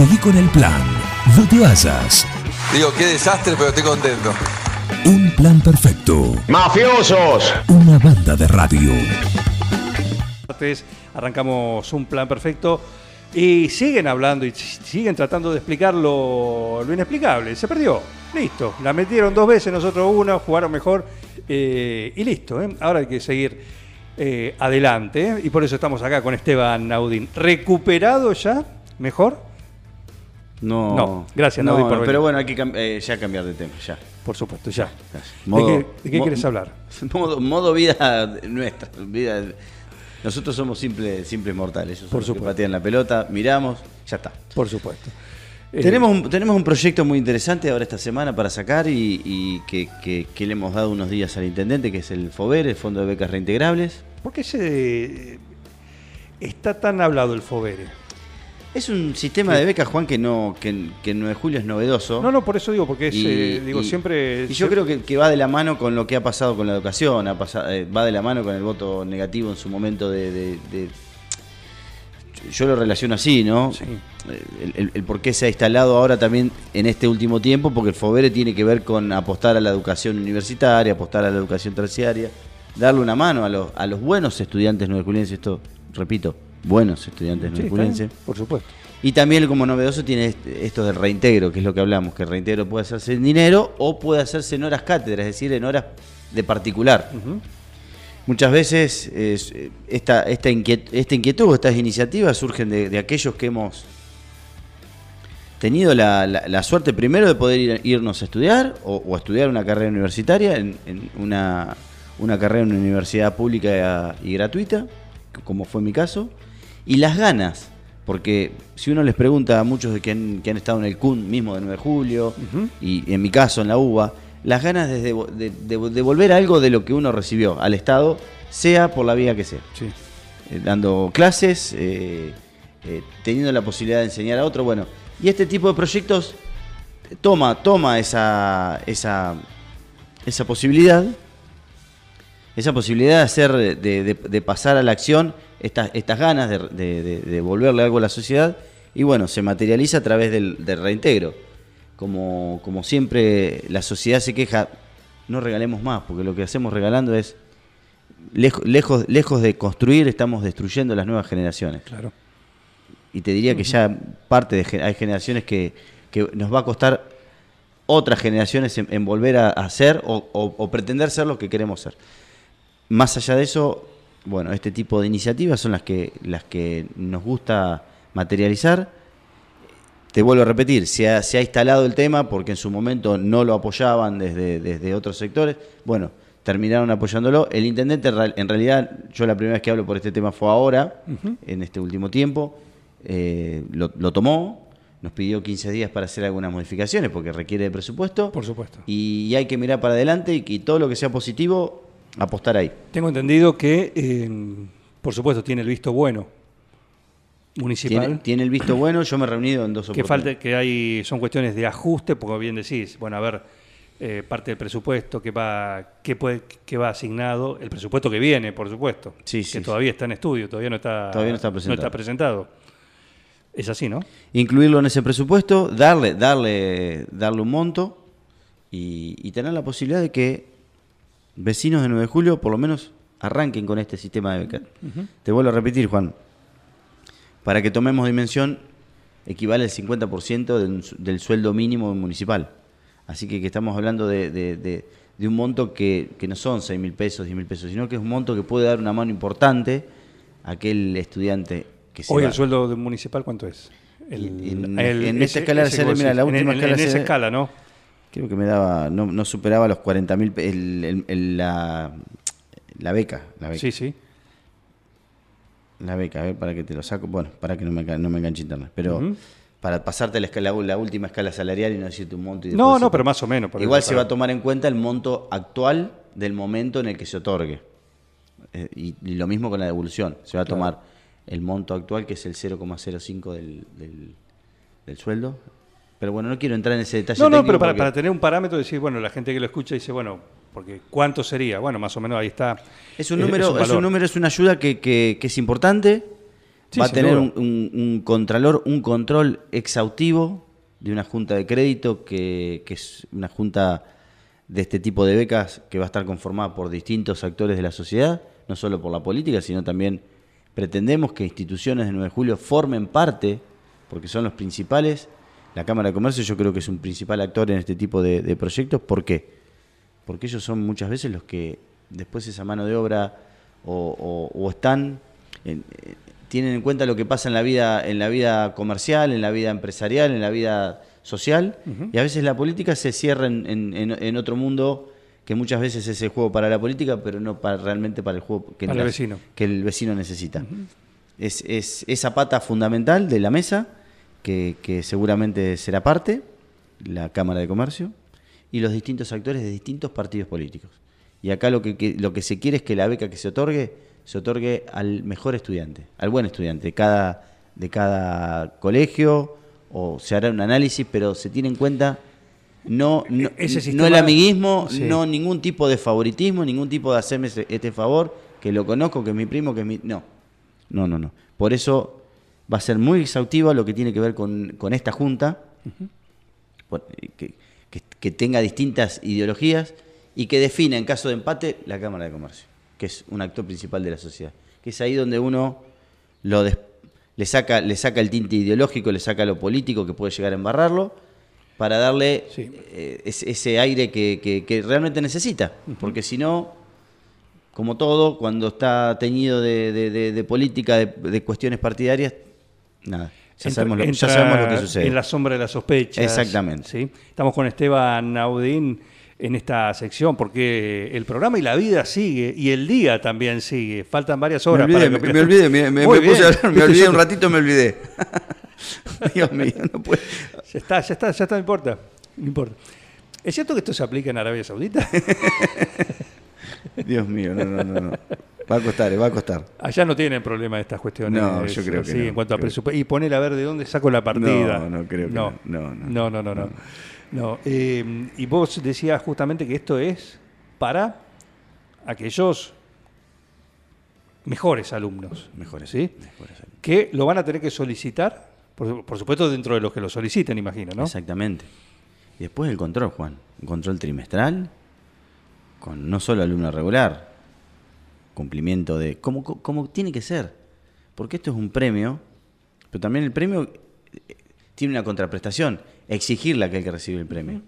Seguí con el plan. No te vayas. Digo, qué desastre, pero estoy contento. Un plan perfecto. ¡Mafiosos! Una banda de radio. martes arrancamos un plan perfecto y siguen hablando y siguen tratando de explicar lo, lo inexplicable. Se perdió, listo. La metieron dos veces, nosotros una, jugaron mejor eh, y listo. ¿eh? Ahora hay que seguir eh, adelante ¿eh? y por eso estamos acá con Esteban Naudín. ¿Recuperado ya? ¿Mejor? No, No, gracias, no, por pero bueno, hay que cam- eh, ya cambiar de tema, ya. Por supuesto, ya. ¿De qué, de qué mo- quieres hablar? Modo, modo vida nuestra. Vida, nosotros somos simples, simples mortales. Por que supuesto. patean la pelota, miramos, ya está. Por supuesto. Eh, Tenemos un, tenemos un proyecto muy interesante ahora esta semana para sacar y, y que, que- que le hemos dado unos días al intendente, que es el FOBER, el Fondo de Becas Reintegrables. ¿Por qué se está tan hablado el FOBERE? Es un sistema de becas, Juan, que no que, que en 9 de julio es novedoso. No, no, por eso digo, porque es, Y- eh, digo, y- siempre... Y yo creo que, que va de la mano con lo que ha pasado con la educación, ha pasa- eh, va de la mano con el voto negativo en su momento de... de- de- yo lo relaciono así, ¿no? Sí. Eh, El, el- el por qué se ha instalado ahora también en este último tiempo, porque el FOBERE tiene que ver con apostar a la educación universitaria, apostar a la educación terciaria, darle una mano a los, a los buenos estudiantes nueveculenses, esto, repito, buenos estudiantes Sí, por supuesto. Y también como novedoso tiene esto del reintegro, que es lo que hablamos, que el reintegro puede hacerse en dinero o puede hacerse en horas cátedra, es decir, en horas de particular. Muchas veces es, eh, esta, esta, inquiet- esta inquietud, estas iniciativas surgen de, de aquellos que hemos tenido la, la- la suerte primero de poder ir- irnos a estudiar o, o a estudiar una carrera universitaria en, en una, una carrera en una universidad pública y gratuita, como fue mi caso, y las ganas, porque si uno les pregunta a muchos de que han, que han estado en el CUN mismo de 9 de julio, y en mi caso en la UBA, las ganas de, devo- de- de devolver algo de lo que uno recibió al Estado, sea por la vía que sea Sí. eh, dando clases, eh, eh, teniendo la posibilidad de enseñar a otro. Bueno, y este tipo de proyectos toma, toma esa, esa, esa posibilidad, esa posibilidad de hacer, de, de- de pasar a la acción estas, estas ganas de, de- de- de devolverle algo a la sociedad, y bueno, se materializa a través del, del reintegro. Como, como siempre la sociedad se queja, no regalemos más, porque lo que hacemos regalando es lejos, lejos, lejos de construir, estamos destruyendo las nuevas generaciones. Claro. Y te diría que ya parte de hay generaciones que, que nos va a costar otras generaciones en, en volver a, a ser o, o- o pretender ser lo que queremos ser. Más allá de eso, bueno, este tipo de iniciativas son las que, las que nos gusta materializar. Te vuelvo a repetir, se ha, se ha instalado el tema porque en su momento no lo apoyaban desde, desde otros sectores. Bueno, terminaron apoyándolo. El intendente, en real- en realidad, yo la primera vez que hablo por este tema fue ahora, en este último tiempo. Eh, lo, lo tomó, nos pidió 15 días para hacer algunas modificaciones porque requiere de presupuesto. Por supuesto. Y hay que mirar para adelante y, y todo lo que sea positivo, apostar ahí. Tengo entendido que, eh, por supuesto, tiene el visto bueno municipal. Tiene, tiene el visto bueno, yo me he reunido en dos que oportunidades. falta, que hay, son cuestiones de ajuste, porque bien decís, bueno, a ver, eh, parte del presupuesto que va, que puede, que va asignado, el presupuesto que viene, por supuesto, Sí, que sí, todavía está en estudio, todavía no está, Todavía no está presentado. presentado. Es así, ¿no? incluirlo en ese presupuesto, darle, darle, darle un monto y, y tener la posibilidad de que vecinos de 9 de julio por lo menos arranquen con este sistema de becas. Te vuelvo a repetir, Juan, para que tomemos dimensión, equivale al 50% del, del sueldo mínimo municipal. Así que, que estamos hablando de, de- de- de un monto que, que no son 6 mil pesos, 10 mil pesos, sino que es un monto que puede dar una mano importante a aquel estudiante que se Hoy va. el sueldo municipal, ¿cuánto es? En- en escala ese mira, la en- última en, escala en esa escala, ¿no? Creo que me daba, no, no superaba los 40 mil, el, el- el- la, la beca, la beca, Sí, sí. la beca, a ver, para que te lo saco, bueno, para que no me, no me enganche internet, pero para pasarte la, escala, la última escala salarial y no decirte un monto y No, no, se- pero más o menos. Igual se va a tomar en cuenta el monto actual del momento en el que se otorgue. Eh, y, y lo mismo con la devolución. Se va a tomar el monto actual, que es el 0,05 del, del, del sueldo. Pero bueno, no quiero entrar en ese detalle. No, no, pero para, porque- para tener un parámetro, decir, bueno, la gente que lo escucha dice, bueno, porque ¿cuánto sería? Bueno, más o menos ahí está. Es un Eh, número, es un, número, es una ayuda que, que- que es importante. Sí, va a tener un, un- un contralor, un control exhaustivo de una junta de crédito que, que es una junta de este tipo de becas que va a estar conformada por distintos actores de la sociedad, no solo por la política, sino también pretendemos que instituciones de 9 de julio formen parte, porque son los principales. La Cámara de Comercio yo creo que es un principal actor en este tipo de, de proyectos. ¿Por qué? Porque ellos son muchas veces los que después esa mano de obra o, o- o están, en- eh, tienen en cuenta lo que pasa en la vida, en la vida comercial, en la vida empresarial, en la vida social, y a veces la política se cierra en, en- en- en otro mundo que muchas veces es el juego para la política, pero no para, realmente para el juego que, Para el vecino. que el vecino necesita. es, es esa pata fundamental de la mesa, que, que seguramente será parte, la Cámara de Comercio, y los distintos actores de distintos partidos políticos. Y acá lo que, que- lo que se quiere es que la beca que se otorgue, se otorgue al mejor estudiante, al buen estudiante de cada, de cada colegio, o se hará un análisis, pero se tiene en cuenta no, no, E-, Ese no sistema- el amiguismo, Sí. no ningún tipo de favoritismo, ningún tipo de hacerme este favor, que lo conozco, que es mi primo, que es mi... No, no, no, no. Por eso va a ser muy exhaustiva lo que tiene que ver con, con esta junta, por- que, que- que tenga distintas ideologías y que defina en caso de empate la Cámara de Comercio, que es un actor principal de la sociedad. Que es ahí donde uno lo des- le, saca, le saca el tinte ideológico, le saca lo político que puede llegar a embarrarlo, para darle Sí. eh, ese, ese aire que, que- realmente necesita. Porque si no, como todo, cuando está teñido de, de- de- de política, de cuestiones partidarias, nada, ya, Entra- sabemos lo, ya entra sabemos lo que sucede. En la sombra de las sospechas. Exactamente. ¿sí? Estamos con Esteban Naudín en esta sección porque el programa y la vida sigue y el día también sigue. Faltan varias Me horas. olvidé, para me, que- me olvidé, me, me- me puse a hablar, me olvidé un ratito, me olvidé. Dios mío, no puede. Ya está, ya está, ya está, no importa. No importa. ¿Es cierto que esto se aplica en Arabia Saudita? Dios mío, no, no, no, no. Va a costar, eh, va a costar. Allá no tienen problema de estas cuestiones. No, yo creo que sí, no, en cuanto a presupuesto. Y poner a ver de dónde saco la partida. No, no, creo que no. No, no. no, no, no, no. No, eh, y vos decías justamente que esto es para aquellos mejores alumnos. Mejores, ¿sí? mejores alumnos. Que lo van a tener que solicitar, por, por supuesto dentro de los que lo soliciten, imagino, ¿no? Exactamente. Y después el control, Juan. Un control trimestral, con no solo alumno regular, cumplimiento de. como, como tiene que ser. Porque esto es un premio, pero también el premio eh, tiene una contraprestación, exigirle a aquel que recibe el premio,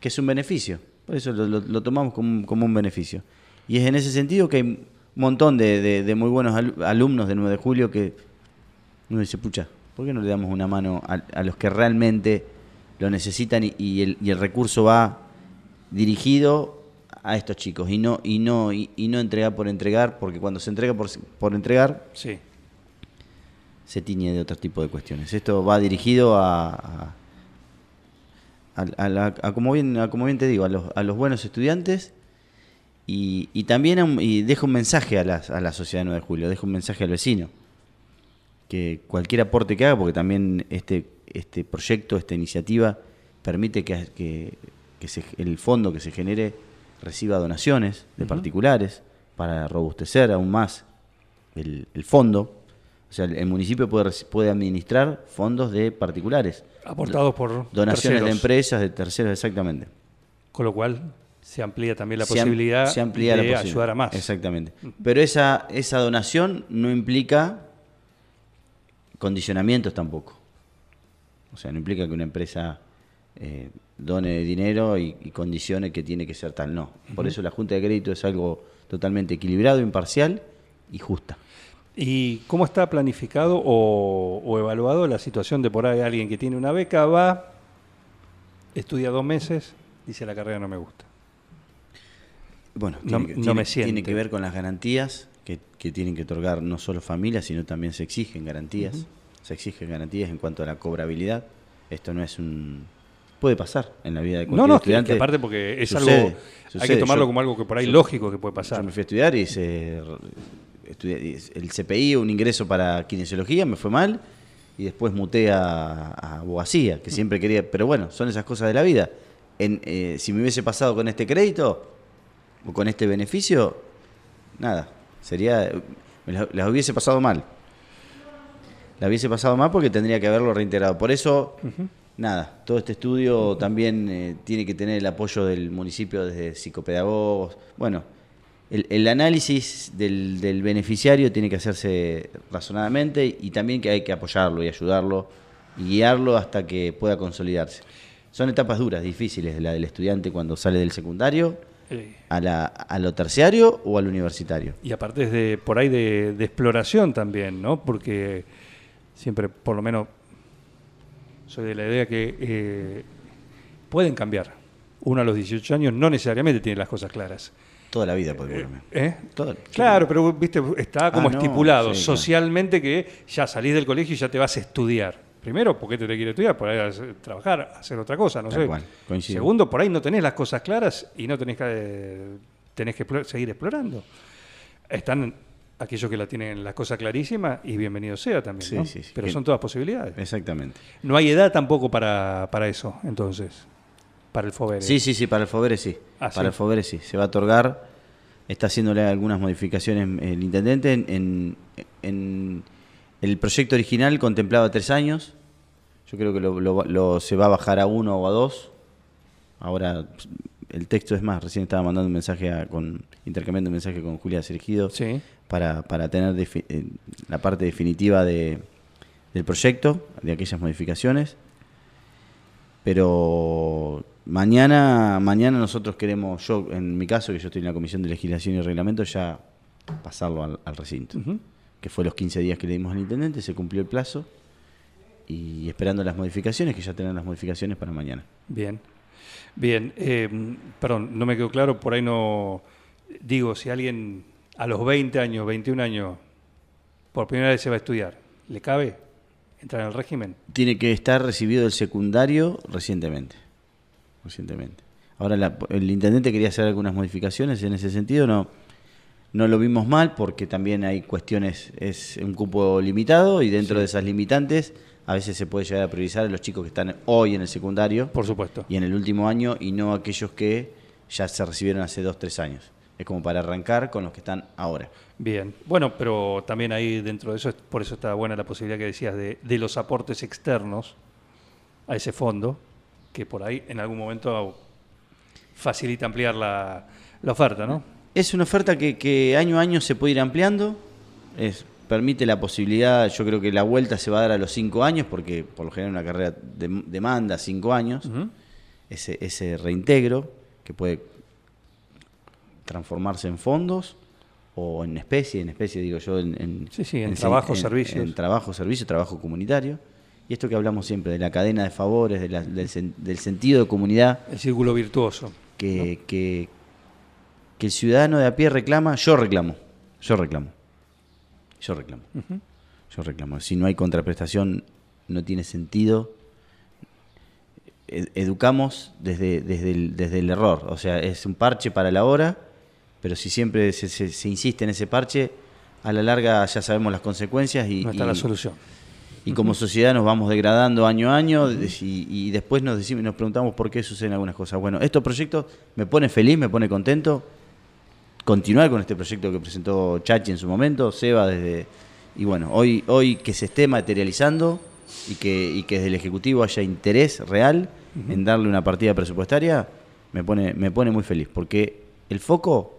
que es un beneficio. Por eso lo, lo- lo tomamos como, un- como un beneficio. Y es en ese sentido que hay un montón de, de- de muy buenos alu- alumnos de 9 de julio que uno dice, pucha, ¿por qué no le damos una mano a, a los que realmente lo necesitan y, y el, y el recurso va dirigido a estos chicos y no y no y, y no entregar por entregar porque cuando se entrega por, por entregar Sí. se tiñe de otro tipo de cuestiones esto va dirigido a, a, a- a la- a como bien a como bien te digo a los, a los buenos estudiantes y, y también y deja un mensaje a la, a la sociedad de 9 de julio deja un mensaje al vecino que cualquier aporte que haga, porque también este, este proyecto, esta iniciativa, permite que, que- que se- el fondo que se genere reciba donaciones de particulares para robustecer aún más el, el fondo. O sea, el, el municipio puede, puede administrar fondos de particulares. Aportados por Donaciones de empresas, de terceros, exactamente. Con lo cual se amplía también la Se posibilidad se amplía la de posibilidad. ayudar a más. Exactamente. Pero esa, esa donación no implica condicionamientos tampoco. O sea, no implica que una empresa eh, done dinero y, y condicione que tiene que ser tal. No. Por eso la Junta de Crédito es algo totalmente equilibrado, imparcial y justa. ¿Y cómo está planificado o, o evaluado la situación de por ahí alguien que tiene una beca, va, estudia dos meses, dice la carrera no me gusta? Bueno, No- tiene, que, no tiene- me siente. tiene que ver con las garantías que, que tienen que otorgar no solo familias, sino también se exigen garantías. Se exigen garantías en cuanto a la cobrabilidad. Esto no es un... Puede pasar en la vida de cualquier No, no, estudiante. que aparte porque es Sucede, algo, hay que tomarlo Yo- como algo que por ahí yo- lógico que puede pasar. Yo me fui a estudiar y se, estudié- el CPI, un ingreso para kinesiología, me fue mal. Y después muté a, a abogacía, que siempre quería. Pero bueno, son esas cosas de la vida. En, eh, si me hubiese pasado con este crédito o con este beneficio, nada. Sería. me las, las hubiese pasado mal. la hubiese pasado mal porque tendría que haberlo reintegrado. Por eso, nada, todo este estudio también eh, tiene que tener el apoyo del municipio desde psicopedagogos. Bueno, el, el análisis del, del beneficiario tiene que hacerse razonadamente y también que hay que apoyarlo y ayudarlo y guiarlo hasta que pueda consolidarse. Son etapas duras, difíciles, la del estudiante cuando sale del secundario a, la, a lo terciario o al universitario. Y aparte es de, por ahí de, de exploración también, ¿no? Porque siempre, por lo menos, soy de la idea que eh, pueden cambiar. Uno a los 18 años no necesariamente tiene las cosas claras. Toda la vida puede volverme. ¿Eh? Toda- Claro, pero viste, está como Ah, no, estipulado claro. socialmente que ya salís del colegio y ya te vas a estudiar. Primero, porque te quiere estudiar? Por ahí a trabajar, hacer otra cosa, no Tal sé. cual. Segundo, por ahí no tenés las cosas claras y no tenés que, eh, tenés que seguir explorando. Están aquellos que la tienen las cosas clarísimas y bienvenido sea también, Sí, ¿no? sí, sí. Pero son todas posibilidades. Exactamente. No hay edad tampoco para, para eso, entonces, para el FOBERE. Sí, sí, sí, para el Fobere sí. Ah, para el Fobere sí. Se va a otorgar, está haciéndole algunas modificaciones el intendente. En, en- en el proyecto original contemplaba tres años. Yo creo que lo, lo- lo- se va a bajar a uno o a dos. Ahora el texto es más, recién estaba mandando un mensaje a- con intercambiando un mensaje con Julia Sergido Sí. para, para tener defi- eh, la parte definitiva de, del proyecto, de aquellas modificaciones. Pero mañana, mañana nosotros queremos, yo en mi caso, que yo estoy en la Comisión de Legislación y Reglamento, ya pasarlo al, al recinto. Que fue los 15 días que le dimos al intendente, se cumplió el plazo. Y esperando las modificaciones, que ya tendrán las modificaciones para mañana. Bien. Bien. eh, perdón, no me quedó claro, por ahí no. Digo, si alguien a los 20 años, 21 años, por primera vez se va a estudiar, ¿le cabe entrar en el régimen? Tiene que estar recibido del secundario recientemente. Recientemente. Ahora la- el intendente quería hacer algunas modificaciones en ese sentido, no, no lo vimos mal porque también hay cuestiones, es un cupo limitado y dentro de esas limitantes a veces se puede llegar a priorizar a los chicos que están hoy en el secundario Por supuesto. y en el último año y no aquellos que ya se recibieron hace dos, tres años. Es como para arrancar con los que están ahora. Bien. Bueno, pero también ahí dentro de eso, por eso está buena la posibilidad que decías de, de los aportes externos a ese fondo, que por ahí en algún momento facilita ampliar la, la oferta, ¿no? Es una oferta que, que año a año se puede ir ampliando. Es, permite la posibilidad, yo creo que la vuelta se va a dar a los cinco años, porque por lo general una carrera de- demanda cinco años. Ese, ese reintegro que puede transformarse en fondos o en especie, en especie digo yo, en, en- Sí, sí, en se- trabajo, servicios. En trabajo, servicio, trabajo comunitario. Y esto que hablamos siempre de la cadena de favores, de la- del, sen- del sentido de comunidad El círculo virtuoso. que, que, que el ciudadano de a pie reclama, yo reclamo, yo reclamo, yo reclamo, yo reclamo. Si no hay contraprestación, no tiene sentido. Ed- Educamos desde, desde, el, desde el error, o sea, es un parche para la hora, pero si siempre se, se- se insiste en ese parche, a la larga ya sabemos las consecuencias y, No está y- la solución. y como sociedad nos vamos degradando año a año y, y después nos decimos, nos preguntamos por qué suceden algunas cosas. Bueno, estos proyectos me pone feliz, me pone contento. Continuar con este proyecto que presentó Chachi en su momento, Seba desde y bueno, hoy hoy que se esté materializando y que y que desde el ejecutivo haya interés real en darle una partida presupuestaria, me pone me pone muy feliz porque el foco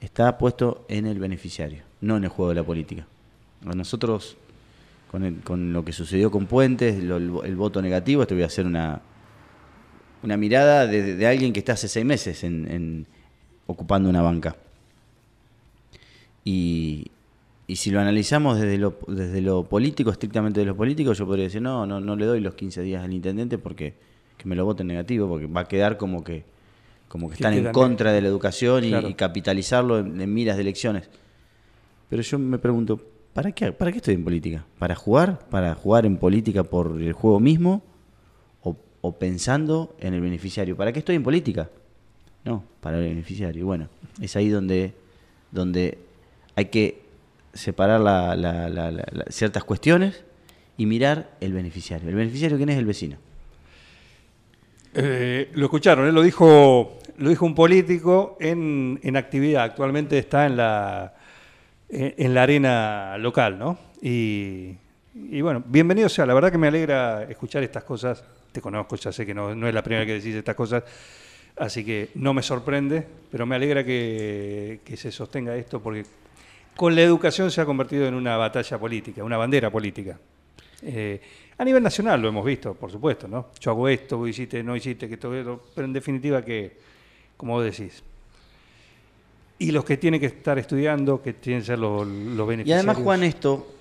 está puesto en el beneficiario, no en el juego de la política. A nosotros con, el- con lo que sucedió con Puentes, lo- el, el voto negativo, esto voy a hacer una, una mirada de, de alguien que está hace seis meses en, en- ocupando una banca. Y, y si lo analizamos desde lo, desde lo político, estrictamente de lo político, yo podría decir, no, no, no le doy los 15 días al intendente porque que me lo voten negativo, porque va a quedar como que, como que están en contra de la educación y, capitalizarlo en, en miras de elecciones. Pero yo me pregunto, ¿para qué, ¿para qué estoy en política? ¿Para jugar? ¿Para jugar en política por el juego mismo? ¿O, o pensando en el beneficiario? ¿Para qué estoy en política? No, para el beneficiario. Bueno, es ahí donde, donde hay que separar la- ciertas cuestiones y mirar el beneficiario. ¿El beneficiario quién es? El vecino. Eh, lo escucharon, ¿eh? lo dijo lo dijo un político en, en actividad. Actualmente está en la en, en la arena local, ¿no? Y Y bueno, bienvenido sea, la verdad que me alegra escuchar estas cosas. Te conozco, ya sé que no, no es la primera que decís estas cosas, así que no me sorprende, pero me alegra que, que se sostenga esto porque con la educación se ha convertido en una batalla política, una bandera política. Eh, a nivel nacional lo hemos visto, por supuesto, ¿no? Yo hago esto, vos hiciste, no hiciste, que todo esto, pero en definitiva que, como vos decís. Y los que tienen que estar estudiando, que tienen que ser los, los Y beneficiarios. además, Juan, esto,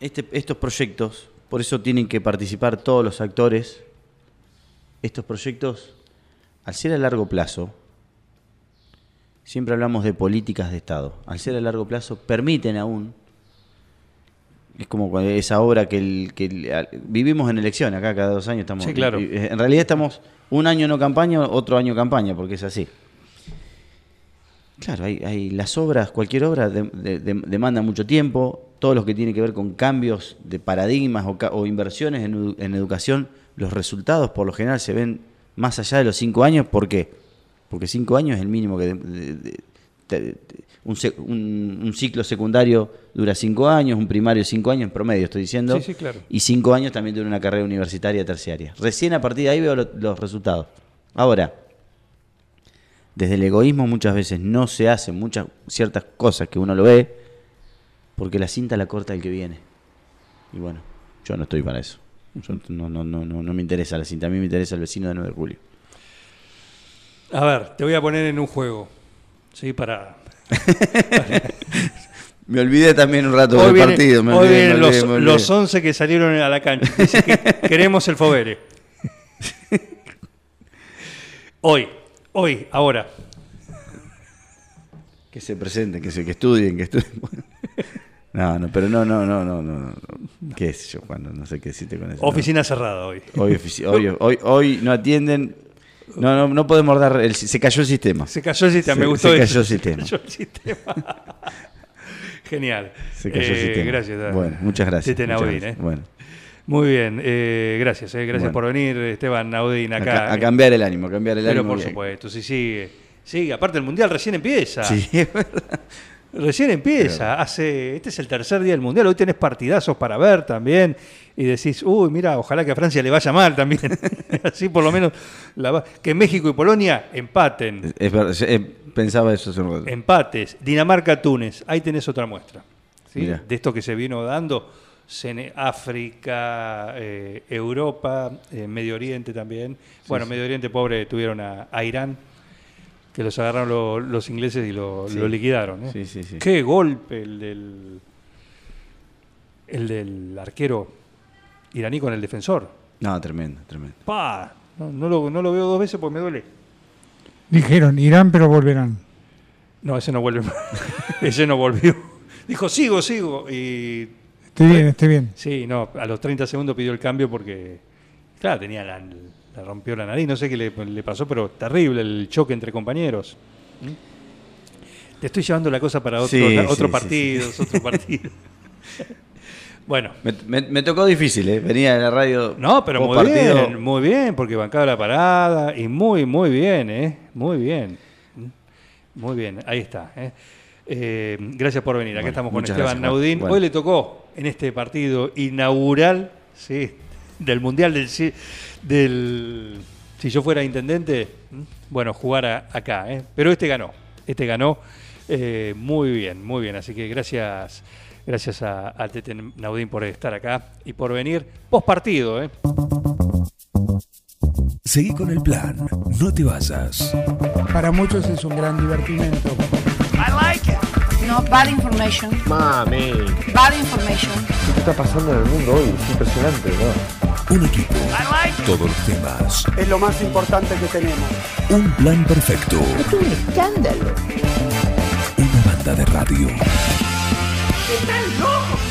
este, estos proyectos, por eso tienen que participar todos los actores. Estos proyectos, al ser a largo plazo, siempre hablamos de políticas de Estado. Al ser a largo plazo, permiten aún. Es como esa obra que, el, que el- al- vivimos en elección, acá cada dos años estamos. Sí, claro. En realidad estamos un año no campaña, otro año campaña, porque es así. Claro, hay, hay las obras, cualquier obra de- de- de- demanda mucho tiempo, todo lo que tiene que ver con cambios de paradigmas o, inversiones en educación, los resultados por lo general se ven más allá de los cinco años, ¿por qué? Porque cinco años es el mínimo que... de- de- de- te- te- un, sec- un- un ciclo secundario dura cinco años, un primario cinco años en promedio, estoy diciendo. Sí, sí, claro. Y cinco años también dura una carrera universitaria terciaria. Recién a partir de ahí veo lo- los resultados. Ahora, desde el egoísmo muchas veces no se hacen muchas ciertas cosas que uno lo ve porque la cinta la corta el que viene. Y bueno, yo no estoy para eso. Yo no, no, no, no, no me interesa la cinta, a mí me interesa el vecino de 9 de julio. A ver, te voy a poner en un juego. Sí, para. Me olvidé también un rato Hoy del viene- partido. Me hoy olvidé, vienen me olvidé, los, los 11 que salieron a la cancha. Dice que queremos el Fobere. Hoy, hoy, ahora. Que se presenten, que se que estudien, que estudien. No, no, pero no, no, no, no, no. no. ¿Qué sé yo, Juan? No, no sé qué decirte con eso. Oficina cerrada hoy. Hoy, hoy, hoy, hoy no atienden. No, no, no podemos dar. El, se cayó el sistema. Se cayó el sistema, Se- me gustó se eso. cayó el sistema. Se cayó el sistema. Genial. Se cayó el Eh, sistema. Gracias. a- Bueno, muchas gracias. Tete muchas Naudín, gracias. eh. Bueno, Muy bien, eh, gracias, eh, gracias Bueno. por venir, Esteban Naudín, a, acá. ca- a eh. cambiar el ánimo, a cambiar el Pero ánimo. por bien. supuesto, sí, sigue. Sigue, aparte el Mundial recién empieza. Sí, es verdad. Recién empieza. Hace, este es el tercer día del Mundial. Hoy tenés partidazos para ver también. Y decís, uy, mira, ojalá que a Francia le vaya mal también. Así por lo menos la va- que México y Polonia empaten. Es yo, eh, pensaba eso hace un rato. Empates. Dinamarca-Túnez. Ahí tenés otra muestra. ¿sí? De esto que se vino dando. África, eh, Europa, eh, Medio Oriente también. bueno, Medio Oriente pobre tuvieron a, a Irán, que los agarraron lo- los ingleses y lo, Sí. lo liquidaron. ¿eh? Sí, sí, sí. Qué golpe el del, el del arquero iraní con el defensor. No, tremendo, tremendo. Pa, no, no lo, no lo veo dos veces porque me duele. Dijeron, irán pero volverán. No, ese no vuelve más. ese no volvió. Dijo, sigo, sigo. Y Estoy bien, estoy bien. sí, no, a los 30 segundos pidió el cambio porque, claro, tenía la, la rompió la nariz. No sé qué le, le pasó, pero terrible el choque entre compañeros. ¿Mm? Te estoy llevando la cosa para otro, Sí, otro sí, sí, partido, otro partido. bueno, Me, me- me tocó difícil, ¿eh? Venía de la radio. No, pero muy partido. bien, muy bien, porque bancaba la parada y muy, muy bien, ¿eh? Muy bien. Muy bien, ahí está. ¿eh? Eh, gracias por venir. Acá Bueno, estamos con Esteban gracias. Naudín. Bueno. Hoy le tocó en este partido inaugural ¿sí? del Mundial del, del... Si yo fuera intendente, bueno, jugar a- acá. ¿eh? Pero este ganó. Este ganó eh, muy bien, muy bien. Así que gracias, gracias a, a Tete Naudín por estar acá y por venir post partido. ¿eh? Seguí con el plan. No te vayas. Para muchos es un gran divertimento. No, bad information. Mami, Bad information. ¿qué está pasando en el mundo hoy? Es impresionante, ¿no? Un equipo. Todos los temas. es lo más importante que tenemos. Un plan perfecto. Es un escándalo. Una banda de radio. ¡Están locos!